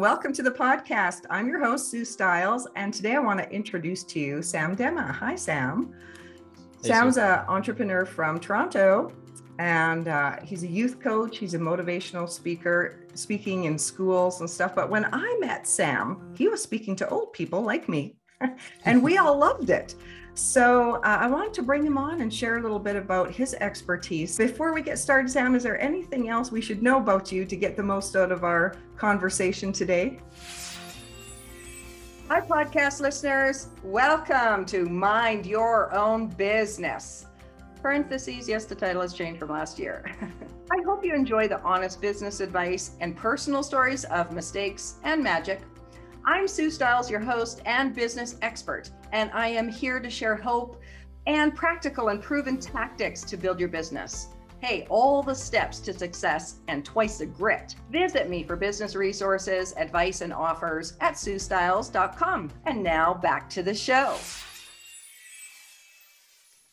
and welcome to the podcast. I'm your host, Sue Stiles, and today I want to introduce to you Sam Demma. Hi, Sam. Hey, Sam's an entrepreneur from Toronto, and uh, he's a youth coach. He's a motivational speaker, speaking in schools and stuff. But when I met Sam, he was speaking to old people like me, and we all loved it. So uh, I wanted to bring him on and share a little bit about his expertise. Before we get started, Sam, is there anything else we should know about you to get the most out of our conversation today? Hi, podcast listeners. Welcome to Mind Your Own Business. Parentheses, yes, the title has changed from last year. I hope you enjoy the honest business advice and personal stories of mistakes and magic I'm Sue Stiles, your host and business expert, and I am here to share hope and practical and proven tactics to build your business. Hey, all the steps to success and twice the grit. Visit me for business resources, advice, and offers at suestyles.com. And now back to the show.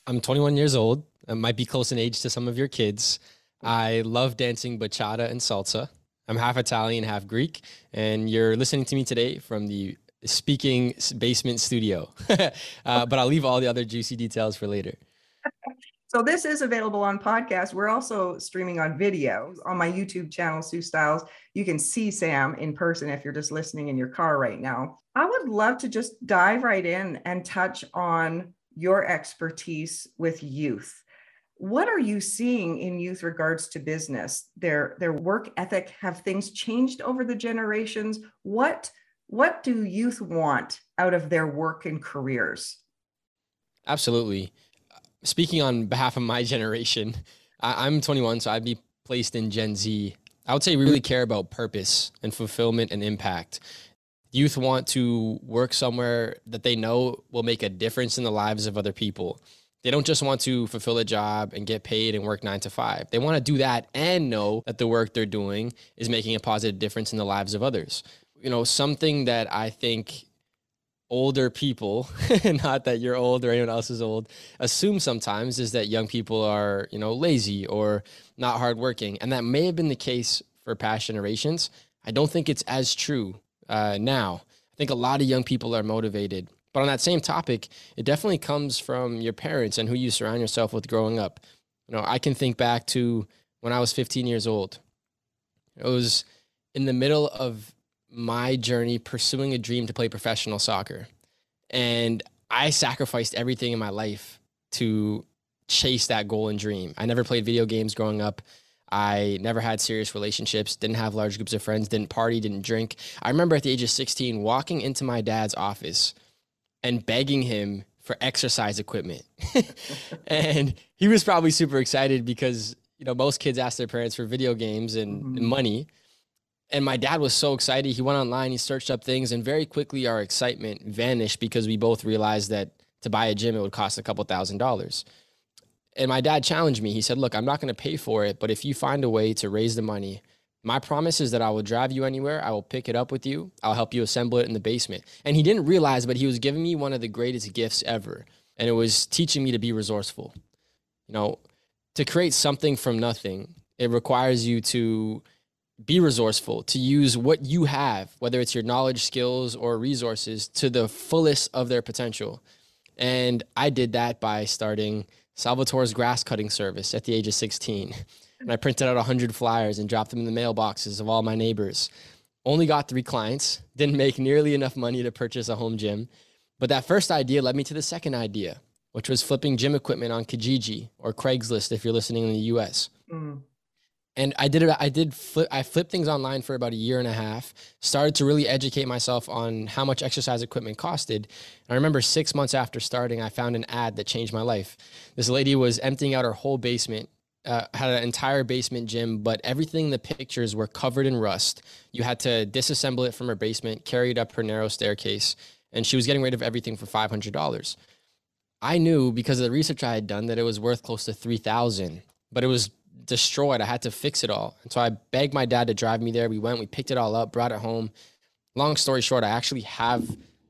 I'm 21 years old. I might be close in age to some of your kids. I love dancing bachata and salsa. I'm half Italian, half Greek, and you're listening to me today from the speaking basement studio. uh, but I'll leave all the other juicy details for later. So this is available on podcast. We're also streaming on video on my YouTube channel, Sue Styles. You can see Sam in person if you're just listening in your car right now. I would love to just dive right in and touch on your expertise with youth what are you seeing in youth regards to business? Their their work ethic have things changed over the generations? What what do youth want out of their work and careers? Absolutely. Speaking on behalf of my generation I, i'm 21 so i'd be placed in gen z. I would say we really care about purpose and fulfillment and impact. Youth want to work somewhere that they know will make a difference in the lives of other people they don't just want to fulfill a job and get paid and work nine to five. They want to do that and know that the work they're doing is making a positive difference in the lives of others. You know, something that I think older people, not that you're old or anyone else is old, assume sometimes is that young people are, you know, lazy or not hardworking. And that may have been the case for past generations. I don't think it's as true uh, now. I think a lot of young people are motivated but on that same topic, it definitely comes from your parents and who you surround yourself with growing up. You know, I can think back to when I was 15 years old. It was in the middle of my journey pursuing a dream to play professional soccer. And I sacrificed everything in my life to chase that goal and dream. I never played video games growing up. I never had serious relationships, didn't have large groups of friends, didn't party, didn't drink. I remember at the age of 16 walking into my dad's office and begging him for exercise equipment. and he was probably super excited because, you know, most kids ask their parents for video games and, mm-hmm. and, money. And my dad was so excited. He went online, he searched up things, and very quickly our excitement vanished because we both realized that to buy a gym, it would cost a couple thousand dollars. And my dad challenged me. He said, Look, I'm not going to pay for it, but if you find a way to raise the money my promise is that I will drive you anywhere. I will pick it up with you. I'll help you assemble it in the basement. And he didn't realize, but he was giving me one of the greatest gifts ever. And it was teaching me to be resourceful. You know, to create something from nothing, it requires you to be resourceful, to use what you have, whether it's your knowledge, skills, or resources, to the fullest of their potential. And I did that by starting Salvatore's grass cutting service at the age of 16 and I printed out 100 flyers and dropped them in the mailboxes of all my neighbors. Only got three clients, didn't make nearly enough money to purchase a home gym. But that first idea led me to the second idea, which was flipping gym equipment on Kijiji or Craigslist if you're listening in the US. Mm. And I did it. I did flip. I flipped things online for about a year and a half. Started to really educate myself on how much exercise equipment costed. And I remember six months after starting, I found an ad that changed my life. This lady was emptying out her whole basement uh, had an entire basement gym, but everything in the pictures were covered in rust. You had to disassemble it from her basement, carry it up her narrow staircase, and she was getting rid of everything for five hundred dollars. I knew because of the research I had done that it was worth close to three thousand, but it was destroyed. I had to fix it all, and so I begged my dad to drive me there. We went, we picked it all up, brought it home. Long story short, I actually have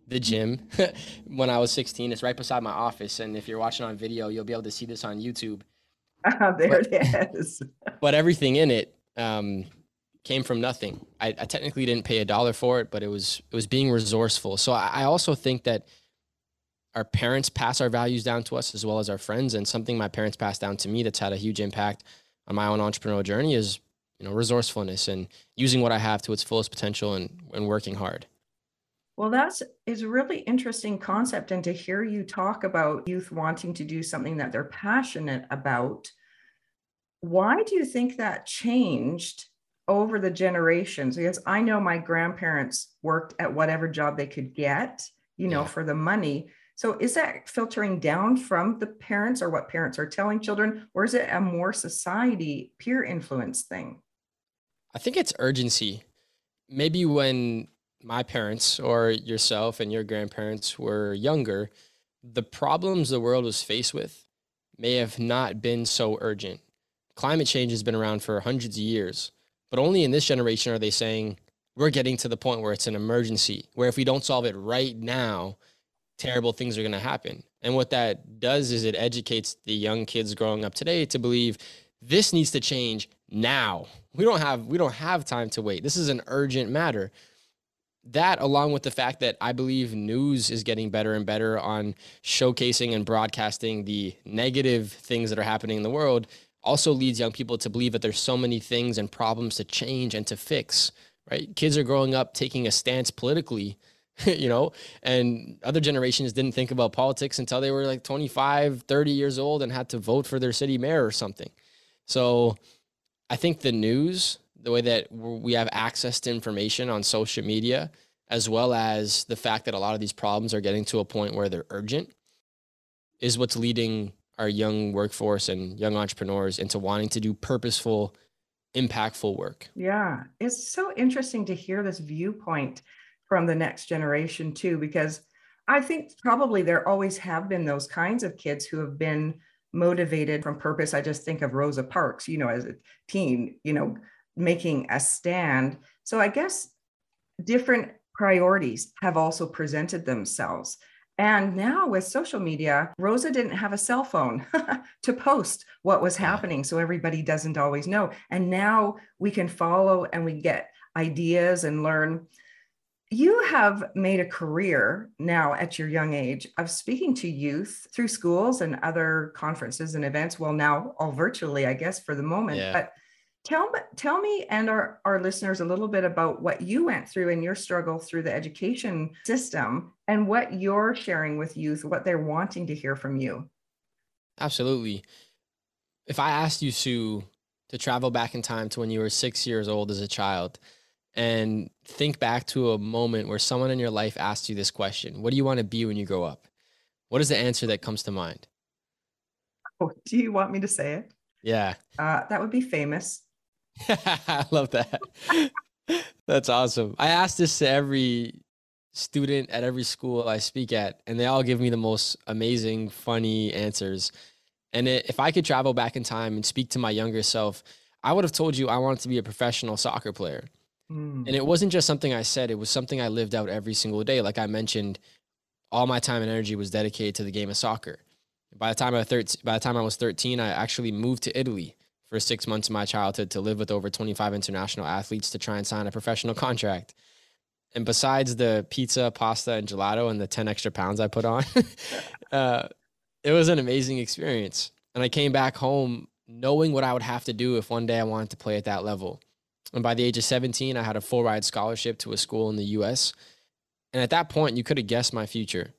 the gym when I was 16. It's right beside my office, and if you're watching on video, you'll be able to see this on YouTube there but, it is. but everything in it um, came from nothing. I, I, technically didn't pay a dollar for it, but it was it was being resourceful. So I, I also think that our parents pass our values down to us as well as our friends. And something my parents passed down to me that's had a huge impact on my own entrepreneurial journey is you know resourcefulness and using what I have to its fullest potential and, and working hard. Well, that's is a really interesting concept. And to hear you talk about youth wanting to do something that they're passionate about, why do you think that changed over the generations? Because I know my grandparents worked at whatever job they could get, you know, yeah. for the money. So is that filtering down from the parents or what parents are telling children, or is it a more society peer influence thing? I think it's urgency. Maybe when my parents or yourself and your grandparents were younger, the problems the world was faced with may have not been so urgent. Climate change has been around for hundreds of years, but only in this generation are they saying we're getting to the point where it's an emergency, where if we don't solve it right now, terrible things are going to happen. And what that does is it educates the young kids growing up today to believe this needs to change now. We don't have we don't have time to wait. This is an urgent matter that along with the fact that I believe news is getting better and better on showcasing and broadcasting the negative things that are happening in the world also leads young people to believe that there's so many things and problems to change and to fix right? Kids are growing up taking a stance politically you know and other generations didn't think about politics until they were like 25 30 years old and had to vote for their city mayor or something. So i think the news the way that we have access to information on social media, as well as the fact that a lot of these problems are getting to a point where they're urgent, is what's leading our young workforce and young entrepreneurs into wanting to do purposeful, impactful work. Yeah, it's so interesting to hear this viewpoint from the next generation, too, because I think probably there always have been those kinds of kids who have been motivated from purpose. I just think of Rosa Parks, you know, as a teen, you know, making a stand. So I guess different priorities have also presented themselves. And now with social media, Rosa didn't have a cell phone to post what was happening. So everybody doesn't always know. And now we can follow and we get ideas and learn. You have made a career now at your young age of speaking to youth through schools and other conferences and events. Well, now all virtually, I guess, for the moment. Yeah. But tell tell me and our, our listeners a little bit about what you went through in your struggle through the education system and what you're sharing with youth what they're wanting to hear from you. Absolutely. If i asked you sue to travel back in time to when you were six years old as a child and think back to a moment where someone in your life asked you this question what do you want to be when you grow up? What is the answer that comes to mind? Oh, do you want me to say it? Yeah. Uh, that would be famous I love that. That's awesome. I ask this to every student at every school I speak at, and they all give me the most amazing, funny answers. And it, if I could travel back in time and speak to my younger self, I would have told you I wanted to be a professional soccer player. Mm. And it wasn't just something I said, it was something I lived out every single day. Like I mentioned, all my time and energy was dedicated to the game of soccer. By the time I 13, by the time I was 13, I actually moved to Italy for six months of my childhood to live with over 25 international athletes to try and sign a professional contract. And besides the pizza, pasta, and gelato and the 10 extra pounds I put on, uh, it was an amazing experience. And I came back home knowing what I would have to do if one day I wanted to play at that level. And by the age of 17, I had a full ride scholarship to a school in the US. And at that point, you could have guessed my future.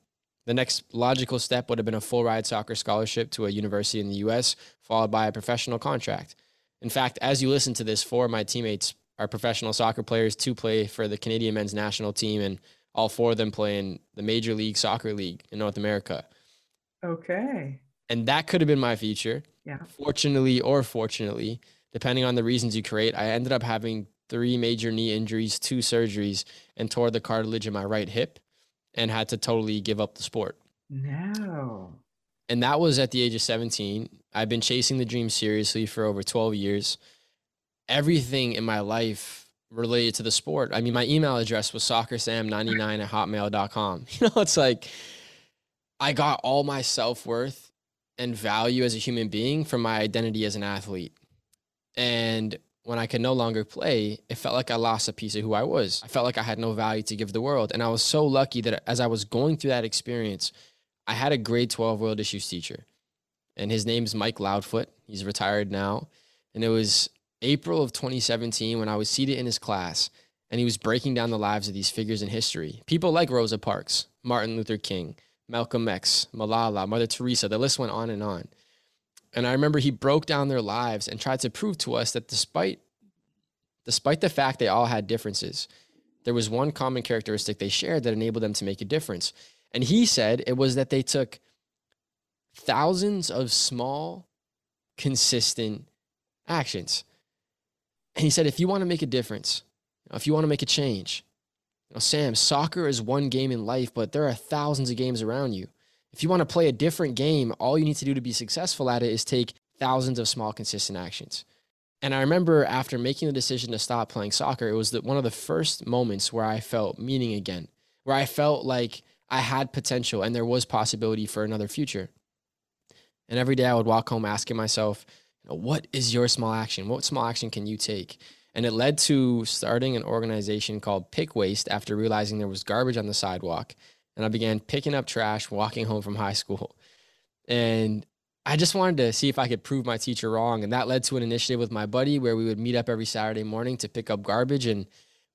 The next logical step would have been a full ride soccer scholarship to a university in the US, followed by a professional contract. In fact, as you listen to this, four of my teammates are professional soccer players, two play for the Canadian men's national team, and all four of them play in the Major League Soccer League in North America. Okay. And that could have been my future. Yeah. Fortunately or fortunately, depending on the reasons you create, I ended up having three major knee injuries, two surgeries, and tore the cartilage in my right hip and had to totally give up the sport. No. And that was at the age of 17. I've been chasing the dream seriously for over 12 years. Everything in my life related to the sport. I mean, my email address was soccersam99 at hotmail.com. You know, it's like I got all my self worth and value as a human being from my identity as an athlete. And when I could no longer play, it felt like I lost a piece of who I was. I felt like I had no value to give the world. And I was so lucky that as I was going through that experience, I had a grade 12 world issues teacher. And his name's Mike Loudfoot. He's retired now. And it was April of 2017 when I was seated in his class and he was breaking down the lives of these figures in history. People like Rosa Parks, Martin Luther King, Malcolm X, Malala, Mother Teresa, the list went on and on. And I remember he broke down their lives and tried to prove to us that despite despite the fact they all had differences, there was one common characteristic they shared that enabled them to make a difference. And he said it was that they took thousands of small, consistent actions. And he said, if you want to make a difference, if you want to make a change, you know, Sam, soccer is one game in life, but there are thousands of games around you. If you want to play a different game, all you need to do to be successful at it is take thousands of small, consistent actions. And I remember after making the decision to stop playing soccer, it was the, one of the first moments where I felt meaning again, where I felt like I had potential and there was possibility for another future. And every day I would walk home asking myself, what is your small action? What small action can you take? And it led to starting an organization called Pick Waste after realizing there was garbage on the sidewalk and I began picking up trash walking home from high school. And I just wanted to see if I could prove my teacher wrong. And that led to an initiative with my buddy where we would meet up every Saturday morning to pick up garbage. And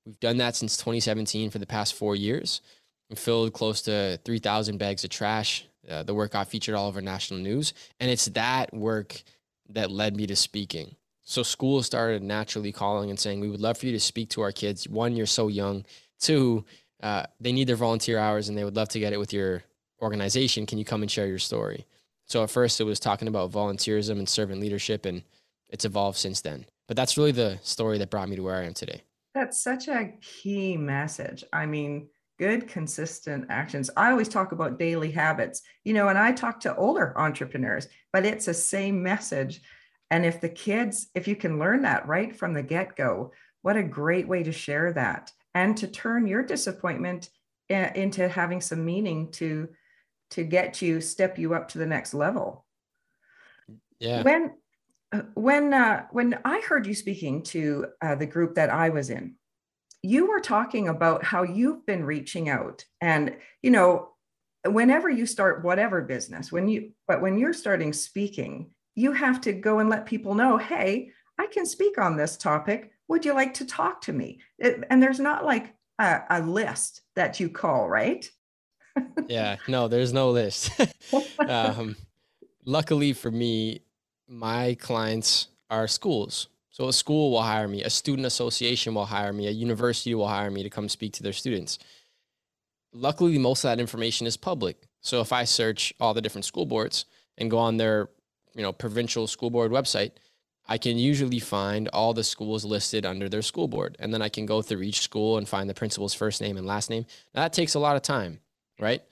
we've done that since 2017 for the past four years. We filled close to 3,000 bags of trash. Uh, the work got featured all over national news. And it's that work that led me to speaking. So schools started naturally calling and saying, We would love for you to speak to our kids. One, you're so young. Two, uh, they need their volunteer hours and they would love to get it with your organization. Can you come and share your story? So at first it was talking about volunteerism and servant leadership, and it's evolved since then. But that's really the story that brought me to where I am today. That's such a key message. I mean, good, consistent actions. I always talk about daily habits, you know, and I talk to older entrepreneurs, but it's the same message. And if the kids, if you can learn that right from the get go, what a great way to share that and to turn your disappointment into having some meaning to to get you step you up to the next level. Yeah. When when uh, when i heard you speaking to uh, the group that i was in you were talking about how you've been reaching out and you know whenever you start whatever business when you but when you're starting speaking you have to go and let people know hey i can speak on this topic would you like to talk to me? It, and there's not like a, a list that you call, right? yeah, no, there's no list. um, luckily for me, my clients are schools. So a school will hire me, a student association will hire me, a university will hire me to come speak to their students. Luckily, most of that information is public. So if I search all the different school boards and go on their, you know, provincial school board website, I can usually find all the schools listed under their school board. And then I can go through each school and find the principal's first name and last name. Now, that takes a lot of time, right?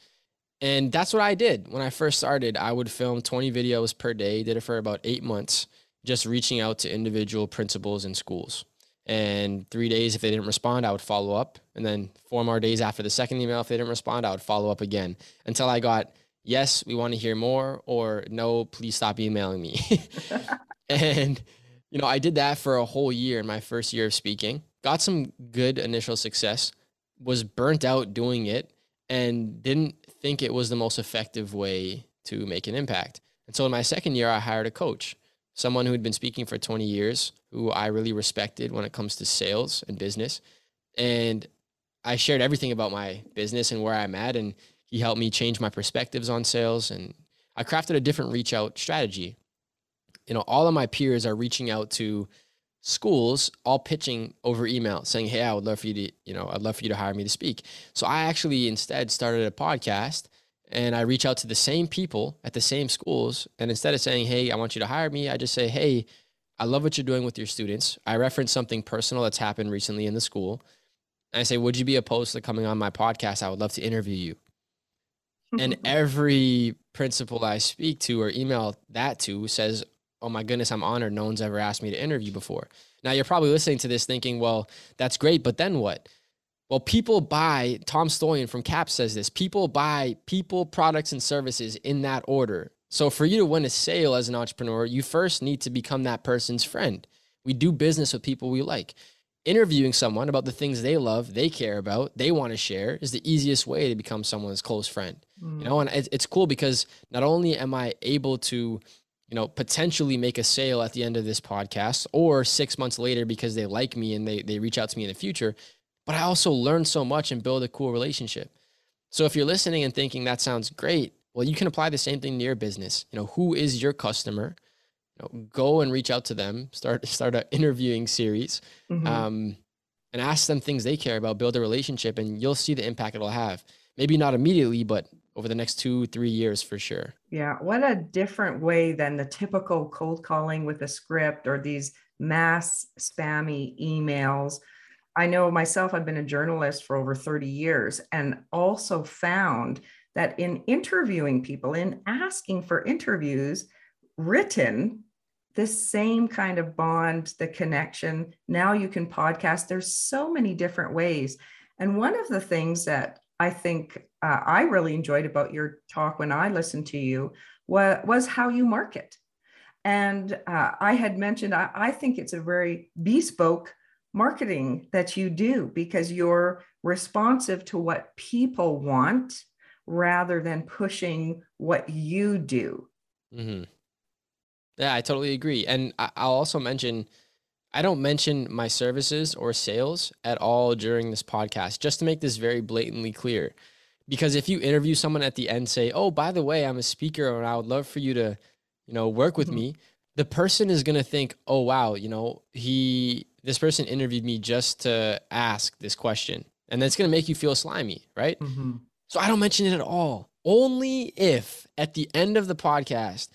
And that's what I did when I first started. I would film 20 videos per day, did it for about eight months, just reaching out to individual principals and schools. And three days, if they didn't respond, I would follow up. And then four more days after the second email, if they didn't respond, I would follow up again until I got, yes, we want to hear more, or no, please stop emailing me. And, you know, I did that for a whole year in my first year of speaking, got some good initial success, was burnt out doing it, and didn't think it was the most effective way to make an impact. And so in my second year, I hired a coach, someone who had been speaking for 20 years, who I really respected when it comes to sales and business. And I shared everything about my business and where I'm at. And he helped me change my perspectives on sales. And I crafted a different reach out strategy you know, all of my peers are reaching out to schools, all pitching over email, saying, "Hey, I would love for you to, you know, I'd love for you to hire me to speak." So I actually instead started a podcast, and I reach out to the same people at the same schools, and instead of saying, "Hey, I want you to hire me," I just say, "Hey, I love what you're doing with your students." I reference something personal that's happened recently in the school. And I say, "Would you be opposed to coming on my podcast? I would love to interview you." and every principal I speak to or email that to says, oh my goodness, I'm honored. No one's ever asked me to interview before. Now you're probably listening to this thinking, well, that's great, but then what? Well, people buy, Tom Stoyan from CAP says this people buy people, products, and services in that order. So for you to win a sale as an entrepreneur, you first need to become that person's friend. We do business with people we like. Interviewing someone about the things they love, they care about, they want to share is the easiest way to become someone's close friend. Mm. You know, and it's, it's cool because not only am I able to, you know, potentially make a sale at the end of this podcast or six months later because they like me and they, they reach out to me in the future, but I also learn so much and build a cool relationship. So if you're listening and thinking that sounds great, well, you can apply the same thing to your business. You know, who is your customer? You know, go and reach out to them. Start start an interviewing series, mm-hmm. um, and ask them things they care about. Build a relationship, and you'll see the impact it'll have. Maybe not immediately, but over the next two three years for sure. Yeah, what a different way than the typical cold calling with a script or these mass spammy emails. I know myself, I've been a journalist for over 30 years and also found that in interviewing people, in asking for interviews written, this same kind of bond, the connection. Now you can podcast. There's so many different ways. And one of the things that I think uh, I really enjoyed about your talk when I listened to you was, how you market. And uh, I had mentioned, I, I think it's a very bespoke marketing that you do because you're responsive to what people want rather than pushing what you do. Mm-hmm. Yeah, I totally agree. And I- I'll also mention I don't mention my services or sales at all during this podcast, just to make this very blatantly clear. Because if you interview someone at the end, say, "Oh, by the way, I'm a speaker, and I would love for you to, you know, work with mm-hmm. me," the person is gonna think, "Oh, wow, you know, he this person interviewed me just to ask this question," and that's gonna make you feel slimy, right? Mm-hmm. So I don't mention it at all. Only if at the end of the podcast,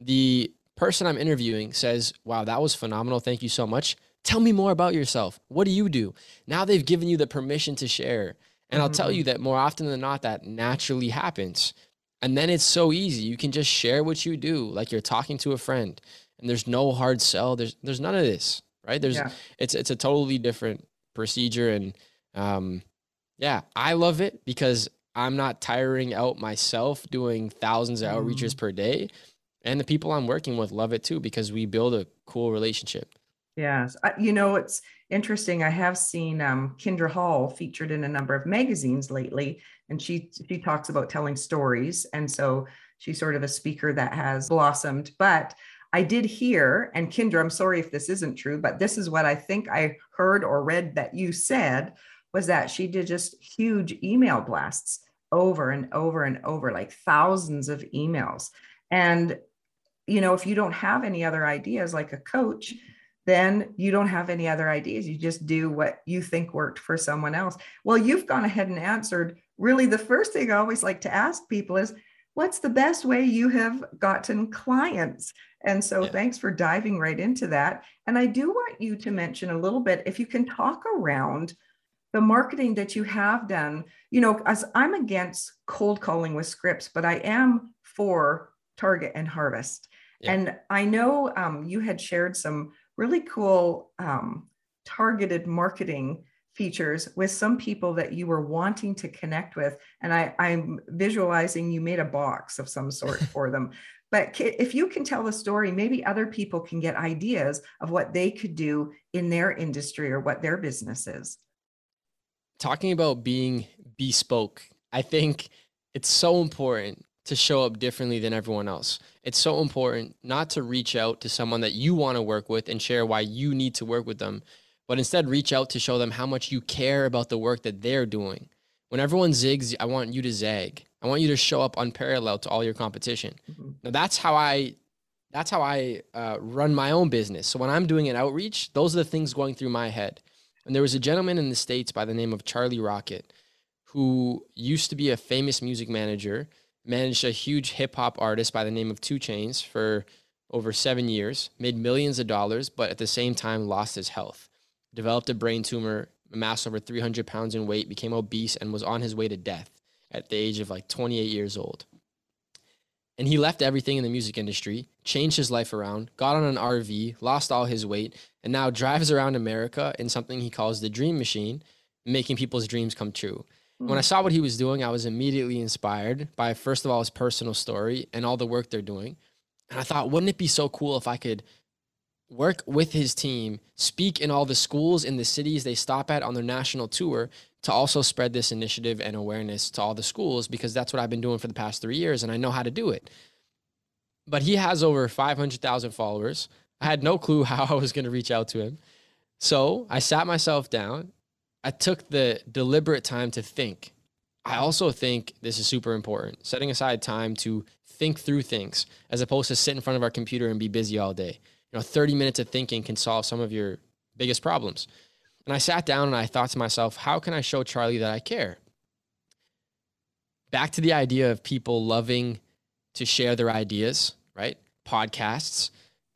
the person I'm interviewing says, Wow, that was phenomenal. Thank you so much. Tell me more about yourself. What do you do? Now they've given you the permission to share. And mm-hmm. I'll tell you mm-hmm. that more often than not, that naturally happens. And then it's so easy. You can just share what you do, like you're talking to a friend. And there's no hard sell. There's there's none of this, right? There's yeah. it's it's a totally different procedure. And um, yeah, I love it because I'm not tiring out myself doing thousands of outreaches mm. per day. And the people I'm working with love it too because we build a cool relationship. Yes. I, you know, it's interesting. I have seen um, Kindra Hall featured in a number of magazines lately, and she she talks about telling stories. And so she's sort of a speaker that has blossomed. But I did hear, and Kindra, I'm sorry if this isn't true, but this is what I think I heard or read that you said was that she did just huge email blasts over and over and over, like thousands of emails. And, you know, if you don't have any other ideas like a coach, then you don't have any other ideas. You just do what you think worked for someone else. Well, you've gone ahead and answered really the first thing I always like to ask people is, what's the best way you have gotten clients? And so yeah. thanks for diving right into that. And I do want you to mention a little bit, if you can talk around the marketing that you have done, you know, as I'm against cold calling with scripts, but I am for target and harvest. Yeah. And I know um, you had shared some really cool um, targeted marketing features with some people that you were wanting to connect with. And I, I'm visualizing you made a box of some sort for them. But if you can tell the story, maybe other people can get ideas of what they could do in their industry or what their business is talking about being bespoke, I think it's so important to show up differently than everyone else. It's so important not to reach out to someone that you want to work with and share why you need to work with them, but instead reach out to show them how much you care about the work that they're doing. When everyone zigs, I want you to zag. I want you to show up unparalleled to all your competition. Mm-hmm. Now that's how I that's how I uh, run my own business. So when I'm doing an outreach, those are the things going through my head. And there was a gentleman in the States by the name of Charlie Rocket who used to be a famous music manager, managed a huge hip hop artist by the name of 2 Chainz for over seven years, made millions of dollars, but at the same time lost his health. Developed a brain tumor, amassed over 300 pounds in weight, became obese, and was on his way to death at the age of like 28 years old. And he left everything in the music industry, changed his life around, got on an RV, lost all his weight, and now drives around America in something he calls the Dream Machine, making people's dreams come true. Mm. When I hmm. saw what he was doing, I was immediately inspired by, first of all, his personal story and all the work they're doing. And I thought, wouldn't it be so cool if I could work with his team, speak in all the schools in the cities they stop at on their national tour to also spread this initiative and awareness to all the schools because that's what I've been doing for the past three years and I know how to do it. But he has over 500,000 followers. I had no clue how I was going to reach out to him. So I sat myself down. I took the deliberate time to think. I also think this is super important setting aside time to think through things as opposed to sit in front of our computer and be busy all day. You know, 30 minutes of thinking can solve some of your biggest problems. And I sat down and I thought to myself, how can I show Charlie that I care? Back to the idea of people loving to share their ideas, right? Podcasts.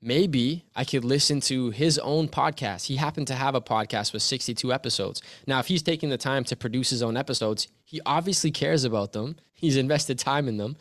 Maybe I could listen to his own podcast. He happened to have a podcast with 62 episodes. Now, if he's taking the time to produce his own episodes, he obviously cares about them. He's invested time in them.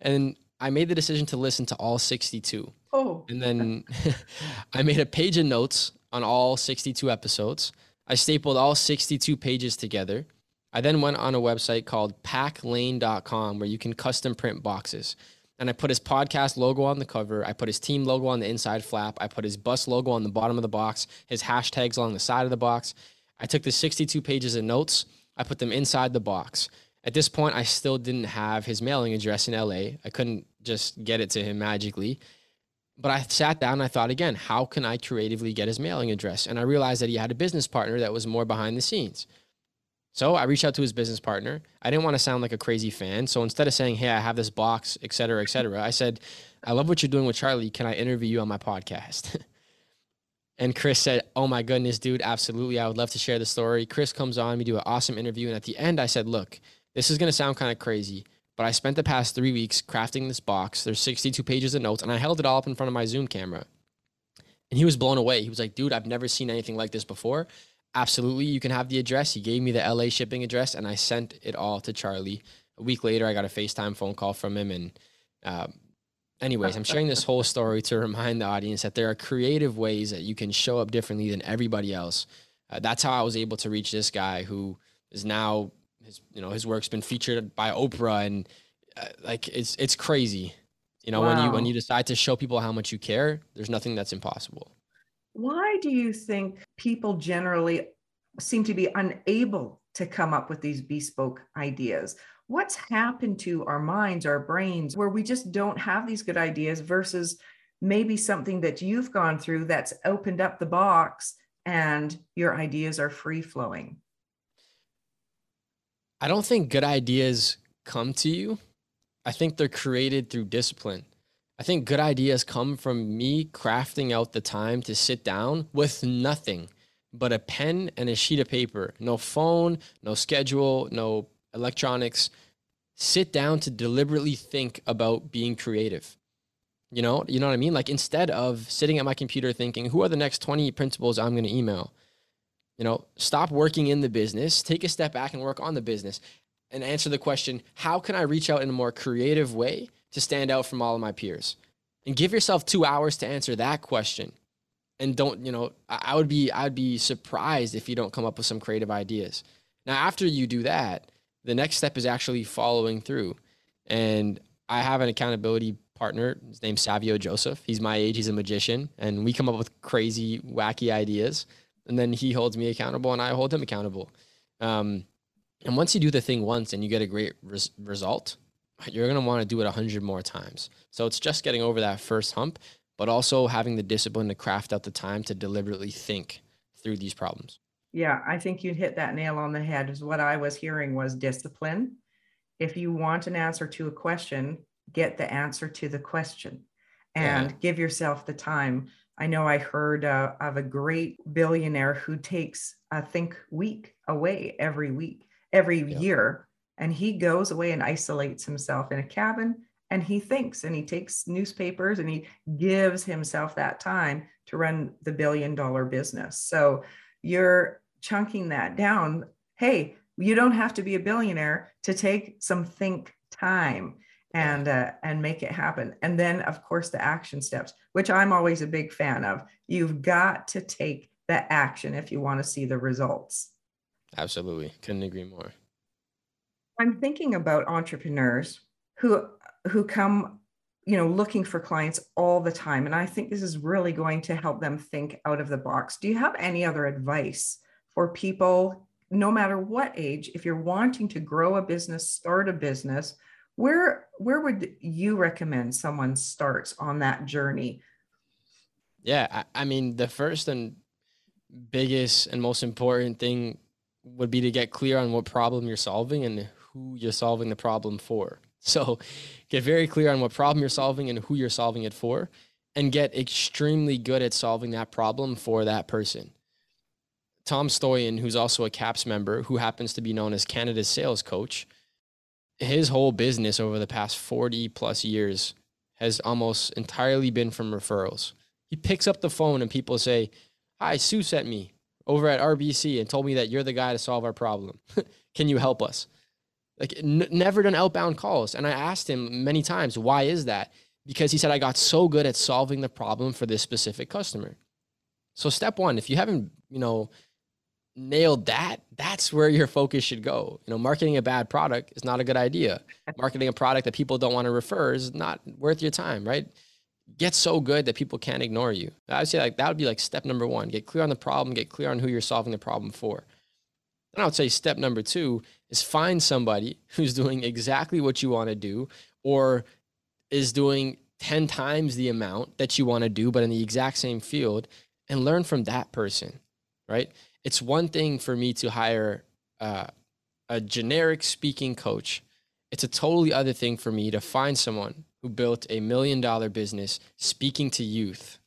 And I made the decision to listen to all 62. Oh. And then I made a page of notes on all 62 episodes. I stapled all 62 pages together. I then went on a website called packlane.com where you can custom print boxes. And I put his podcast logo on the cover. I put his team logo on the inside flap. I put his bus logo on the bottom of the box, his hashtags along the side of the box. I took the 62 pages of notes, I put them inside the box. At this point, I still didn't have his mailing address in LA. I couldn't just get it to him magically. But I sat down and I thought again, how can I creatively get his mailing address? And I realized that he had a business partner that was more behind the scenes. So I reached out to his business partner. I didn't want to sound like a crazy fan. So instead of saying, hey, I have this box, et cetera, et cetera, I said, I love what you're doing with Charlie. Can I interview you on my podcast? and Chris said, Oh my goodness, dude, absolutely. I would love to share the story. Chris comes on, we do an awesome interview. And at the end, I said, Look, this is going to sound kind of crazy, but I spent the past three weeks crafting this box. There's 62 pages of notes, and I held it all up in front of my Zoom camera. And he was blown away. He was like, dude, I've never seen anything like this before. Absolutely, you can have the address. He gave me the LA shipping address, and I sent it all to Charlie. A week later, I got a FaceTime phone call from him. And, uh, anyways, I'm sharing this whole story to remind the audience that there are creative ways that you can show up differently than everybody else. Uh, that's how I was able to reach this guy who is now his you know his work's been featured by Oprah and uh, like it's it's crazy. You know, wow. when you when you decide to show people how much you care, there's nothing that's impossible. Why do you think people generally seem to be unable to come up with these bespoke ideas? What's happened to our minds, our brains, where we just don't have these good ideas versus maybe something that you've gone through that's opened up the box and your ideas are free flowing? I don't think good ideas come to you. I think they're created through discipline. I think good ideas come from me crafting out the time to sit down with nothing but a pen and a sheet of paper. No phone, no schedule, no electronics. Sit down to deliberately think about being creative. You know, you know what I mean? Like instead of sitting at my computer thinking, who are the next 20 principals I'm going to email? You know, stop working in the business, take a step back and work on the business and answer the question, how can I reach out in a more creative way to stand out from all of my peers? And give yourself 2 hours to answer that question. And don't, you know, I would be I'd be surprised if you don't come up with some creative ideas. Now, after you do that, the next step is actually following through. And I have an accountability partner. His name's Savio Joseph. He's my age. He's a magician, and we come up with crazy, wacky ideas and then he holds me accountable and I hold him accountable. Um, and once you do the thing once and you get a great res- result, you're going to want to do it a hundred more times. So it's just getting over that first hump, but also having the discipline to craft out the time to deliberately think through these problems. Yeah, I think you hit that nail on the head. Is what I was hearing was discipline. If you want an answer to a question, get the answer to the question and yeah. give yourself the time I know I heard uh, of a great billionaire who takes a think week away every week, every yeah. year. And he goes away and isolates himself in a cabin and he thinks and he takes newspapers and he gives himself that time to run the billion dollar business. So you're chunking that down. Hey, you don't have to be a billionaire to take some think time and uh, and make it happen. And then of course the action steps which i'm always a big fan of. You've got to take the action if you want to see the results. Absolutely. Couldn't agree more i'm thinking about entrepreneurs who who come you know looking for clients all the time and i think this is really going to help them think out of the box. Do you have any other advice for people no matter what age if you're wanting to grow a business start a business where where would you recommend someone starts on that journey? Yeah I, I mean the first and biggest and most important thing would be to get clear on what problem you're solving and who you're solving the problem for so get very clear on what problem you're solving and who you're solving it for, and get extremely good at solving that problem for that person. Tom Stoyan, who's also a CAPS member, who happens to be known as Canada's sales coach, his whole business over the past 40 plus years has almost entirely been from referrals. He picks up the phone and people say, Hi, Sue sent me over at RBC and told me that you're the guy to solve our problem. Can you help us? Like n- never done outbound calls. And i asked him many times why is that? Because he said i got so good at solving the problem for this specific customer. So step one if you haven't you know nailed that that's where your focus should go. You know marketing a bad product is not a good idea. Marketing a product that people don't want to refer is not worth your time right? Get so good that people can't ignore you. I would say like that would be like step number one. Get clear on the problem get clear on who you're solving the problem for and I would say step number two is find somebody who's doing exactly what you want to do or is doing 10 times the amount that you want to do, but in the exact same field and learn from that person, right? It's one thing for me to hire uh, a generic speaking coach. It's a totally other thing for me to find someone who built a million dollar business speaking to youth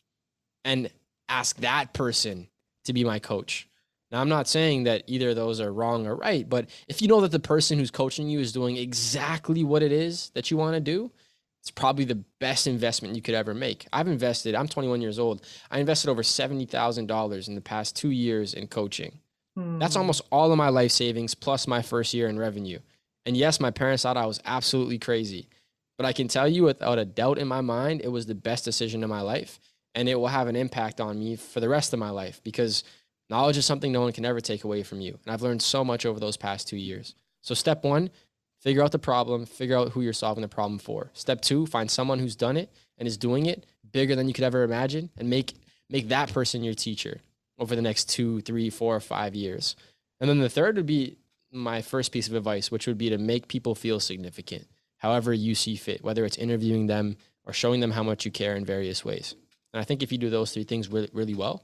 and ask that person to be my coach now, I'm not saying that either of those are wrong or right, but if you know that the person who's coaching you is doing exactly what it is that you want to do, it's probably the best investment you could ever make. I've invested, I'm 21 years old. I invested over $70,000 in the past two years in coaching. Hmm. That's almost all of my life savings plus my first year in revenue. And yes, my parents thought I was absolutely crazy, but I can tell you without a doubt in my mind, it was the best decision in my life. And it will have an impact on me for the rest of my life because Knowledge is something no one can ever take away from you. And I've learned so much over those past two years. So, step one, figure out the problem, figure out who you're solving the problem for. Step two, find someone who's done it and is doing it bigger than you could ever imagine and make, make that person your teacher over the next two, three, four, or five years. And then the third would be my first piece of advice, which would be to make people feel significant, however you see fit, whether it's interviewing them or showing them how much you care in various ways. And I think if you do those three things really, really well,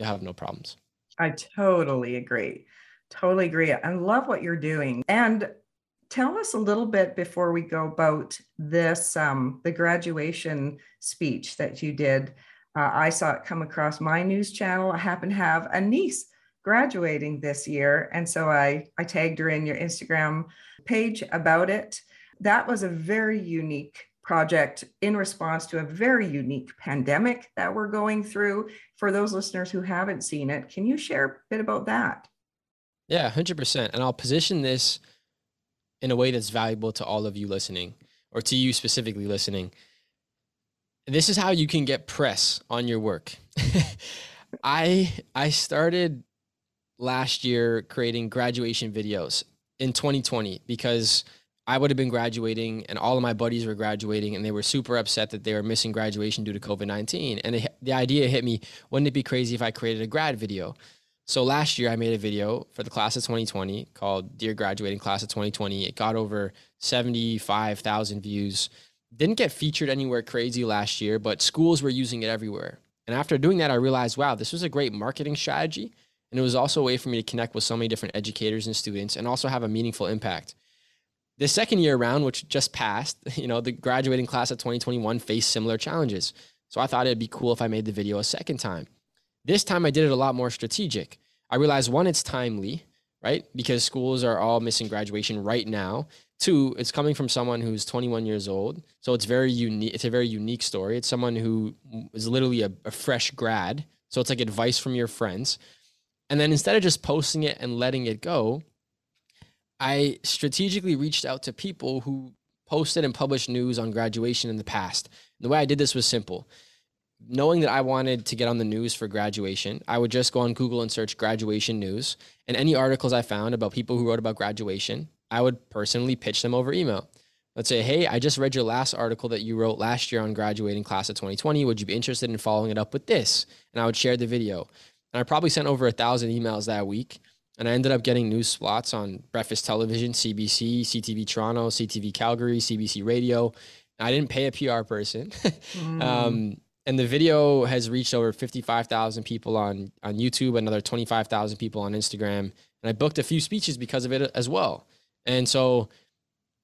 you'll have no problems. I totally agree. Totally agree. I love what you're doing. And tell us a little bit before we go about this um, the graduation speech that you did. Uh, I saw it come across my news channel. I happen to have a niece graduating this year, and so I I tagged her in your Instagram page about it. That was a very unique project in response to a very unique pandemic that we're going through. For those listeners who haven't seen it, can you share a bit about that? Yeah, 100%. And I'll position this in a way that's valuable to all of you listening or to you specifically listening. This is how you can get press on your work. I I started last year creating graduation videos in 2020 because I would have been graduating and all of my buddies were graduating and they were super upset that they were missing graduation due to COVID 19. And it, the idea hit me wouldn't it be crazy if I created a grad video? So last year I made a video for the class of 2020 called Dear Graduating Class of 2020. It got over 75,000 views. Didn't get featured anywhere crazy last year, but schools were using it everywhere. And after doing that, I realized, wow, this was a great marketing strategy. And it was also a way for me to connect with so many different educators and students and also have a meaningful impact. The second year round, which just passed, you know, the graduating class of 2021 faced similar challenges. So I thought it'd be cool if I made the video a second time. This time I did it a lot more strategic. I realized one, it's timely, right? Because schools are all missing graduation right now. Two, it's coming from someone who's 21 years old. So it's very unique. It's a very unique story. It's someone who is literally a, a fresh grad. So it's like advice from your friends. And then instead of just posting it and letting it go, I strategically reached out to people who posted and published news on graduation in the past. And the way I did this was simple. Knowing that I wanted to get on the news for graduation, I would just go on Google and search graduation news. And any articles I found about people who wrote about graduation, I would personally pitch them over email. Let's say, hey, I just read your last article that you wrote last year on graduating class of 2020. Would you be interested in following it up with this? And I would share the video. And I probably sent over a thousand emails that week. And I ended up getting news slots on breakfast television, CBC, CTV Toronto, CTV Calgary, CBC Radio. I didn't pay a PR person. mm. um, and the video has reached over 55,000 people on, on YouTube, another 25,000 people on Instagram. And I booked a few speeches because of it as well. And so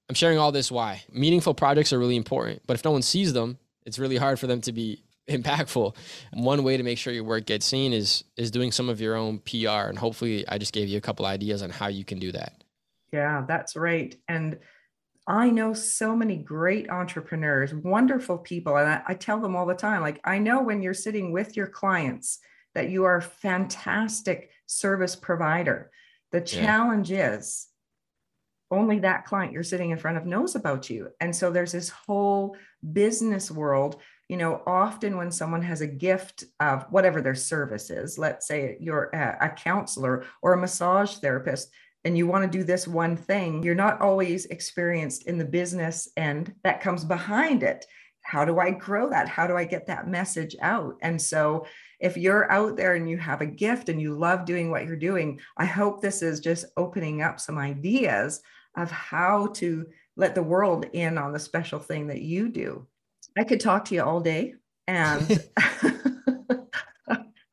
I'm sharing all this why meaningful projects are really important, but if no one sees them, it's really hard for them to be impactful. One way to make sure your work gets seen is is doing some of your own PR and hopefully I just gave you a couple ideas on how you can do that. Yeah, that's right. And I know so many great entrepreneurs, wonderful people, and I, I tell them all the time like I know when you're sitting with your clients that you are a fantastic service provider. The challenge yeah. is only that client you're sitting in front of knows about you. And so there's this whole business world. You know, often when someone has a gift of whatever their service is, let's say you're a, counselor or a massage therapist, and you want to do this one thing, you're not always experienced in the business end that comes behind it. How do I grow that? How do I get that message out? And so, if you're out there and you have a gift and you love doing what you're doing, I hope this is just opening up some ideas of how to let the world in on the special thing that you do. I could talk to you all day and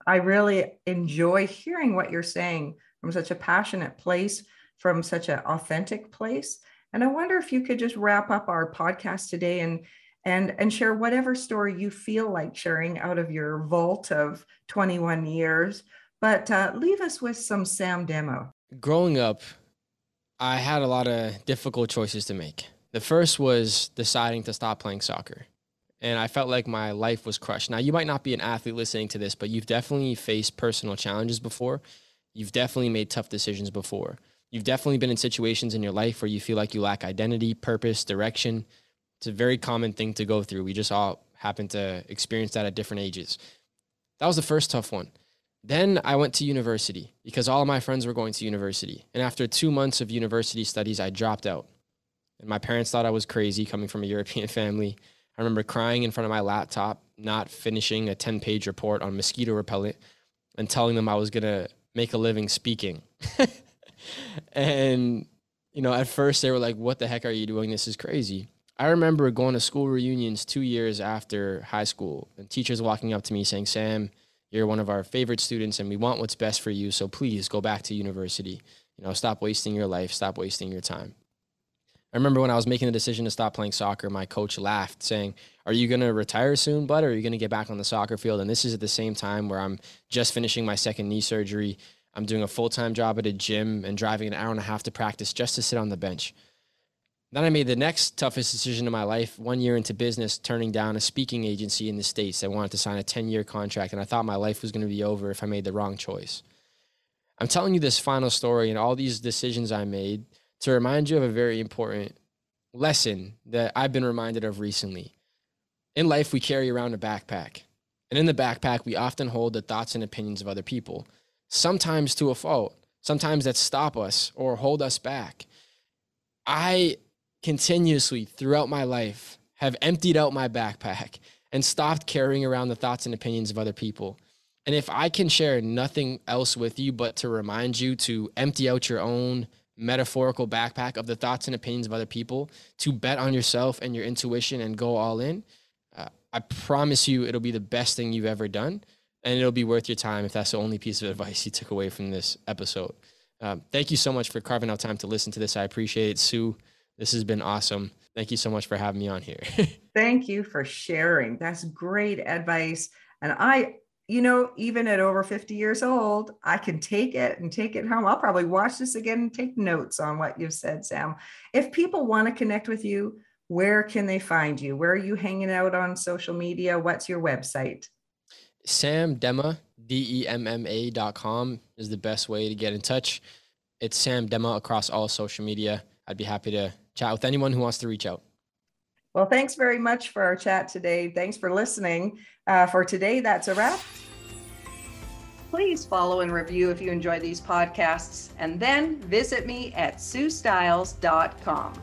I really enjoy hearing what you're saying from such a passionate place, from such an authentic place. And I wonder if you could just wrap up our podcast today and and and share whatever story you feel like sharing out of your vault of 21 years. But uh, leave us with some Sam Demma. Growing up, I had a lot of difficult choices to make. The first was deciding to stop playing soccer. And I felt like my life was crushed. Now, you might not be an athlete listening to this, but you've definitely faced personal challenges before. You've definitely made tough decisions before. You've definitely been in situations in your life where you feel like you lack identity, purpose, direction. It's a very common thing to go through. We just all happen to experience that at different ages. That was the first tough one. Then I went to university because all of my friends were going to university. And after two months of university studies, I dropped out. And my parents thought I was crazy coming from a European family. I remember crying in front of my laptop, not finishing a 10 page report on mosquito repellent and telling them I was going to make a living speaking. and, you know, at first they were like, What the heck are you doing? This is crazy. I remember going to school reunions two years after high school and teachers walking up to me saying, Sam, you're one of our favorite students and we want what's best for you. So please go back to university. You know, stop wasting your life, stop wasting your time. I remember when I was making the decision to stop playing soccer, my coach laughed, saying, Are you going to retire soon, bud? Or are you going to get back on the soccer field? And this is at the same time where I'm just finishing my second knee surgery. I'm doing a full time job at a gym and driving an hour and a half to practice just to sit on the bench. Then I made the next toughest decision of my life one year into business, turning down a speaking agency in the States. I wanted to sign a 10 year contract, and I thought my life was going to be over if I made the wrong choice. I'm telling you this final story and all these decisions I made to remind you of a very important lesson that I've been reminded of recently. In life, we carry around a backpack, and in the backpack, we often hold the thoughts and opinions of other people, sometimes to a fault, sometimes that stop us or hold us back. I continuously throughout my life have emptied out my backpack and stopped carrying around the thoughts and opinions of other people. And if I can share nothing else with you but to remind you to empty out your own metaphorical backpack of the thoughts and opinions of other people, to bet on yourself and your intuition and go all in, uh, I promise you it'll be the best thing you've ever done. And it'll be worth your time if that's the only piece of advice you took away from this episode. Um, thank you so much for carving out time to listen to this. I appreciate it, Sue. This has been awesome. Thank you so much for having me on here. Thank you for sharing. That's great advice. And I, you know, even at over 50 years old, I can take it and take it home. I'll probably watch this again and take notes on what you've said, Sam. If people want to connect with you, where can they find you? Where are you hanging out on social media? What's your website? Sam Demma, D E M M A dot com is the best way to get in touch. It's Sam Demma across all social media. I'd be happy to chat with anyone who wants to reach out. Well, thanks very much for our chat today. Thanks for listening. Uh, for today, that's a wrap. Please follow and review if you enjoy these podcasts, and then visit me at suestyles.com.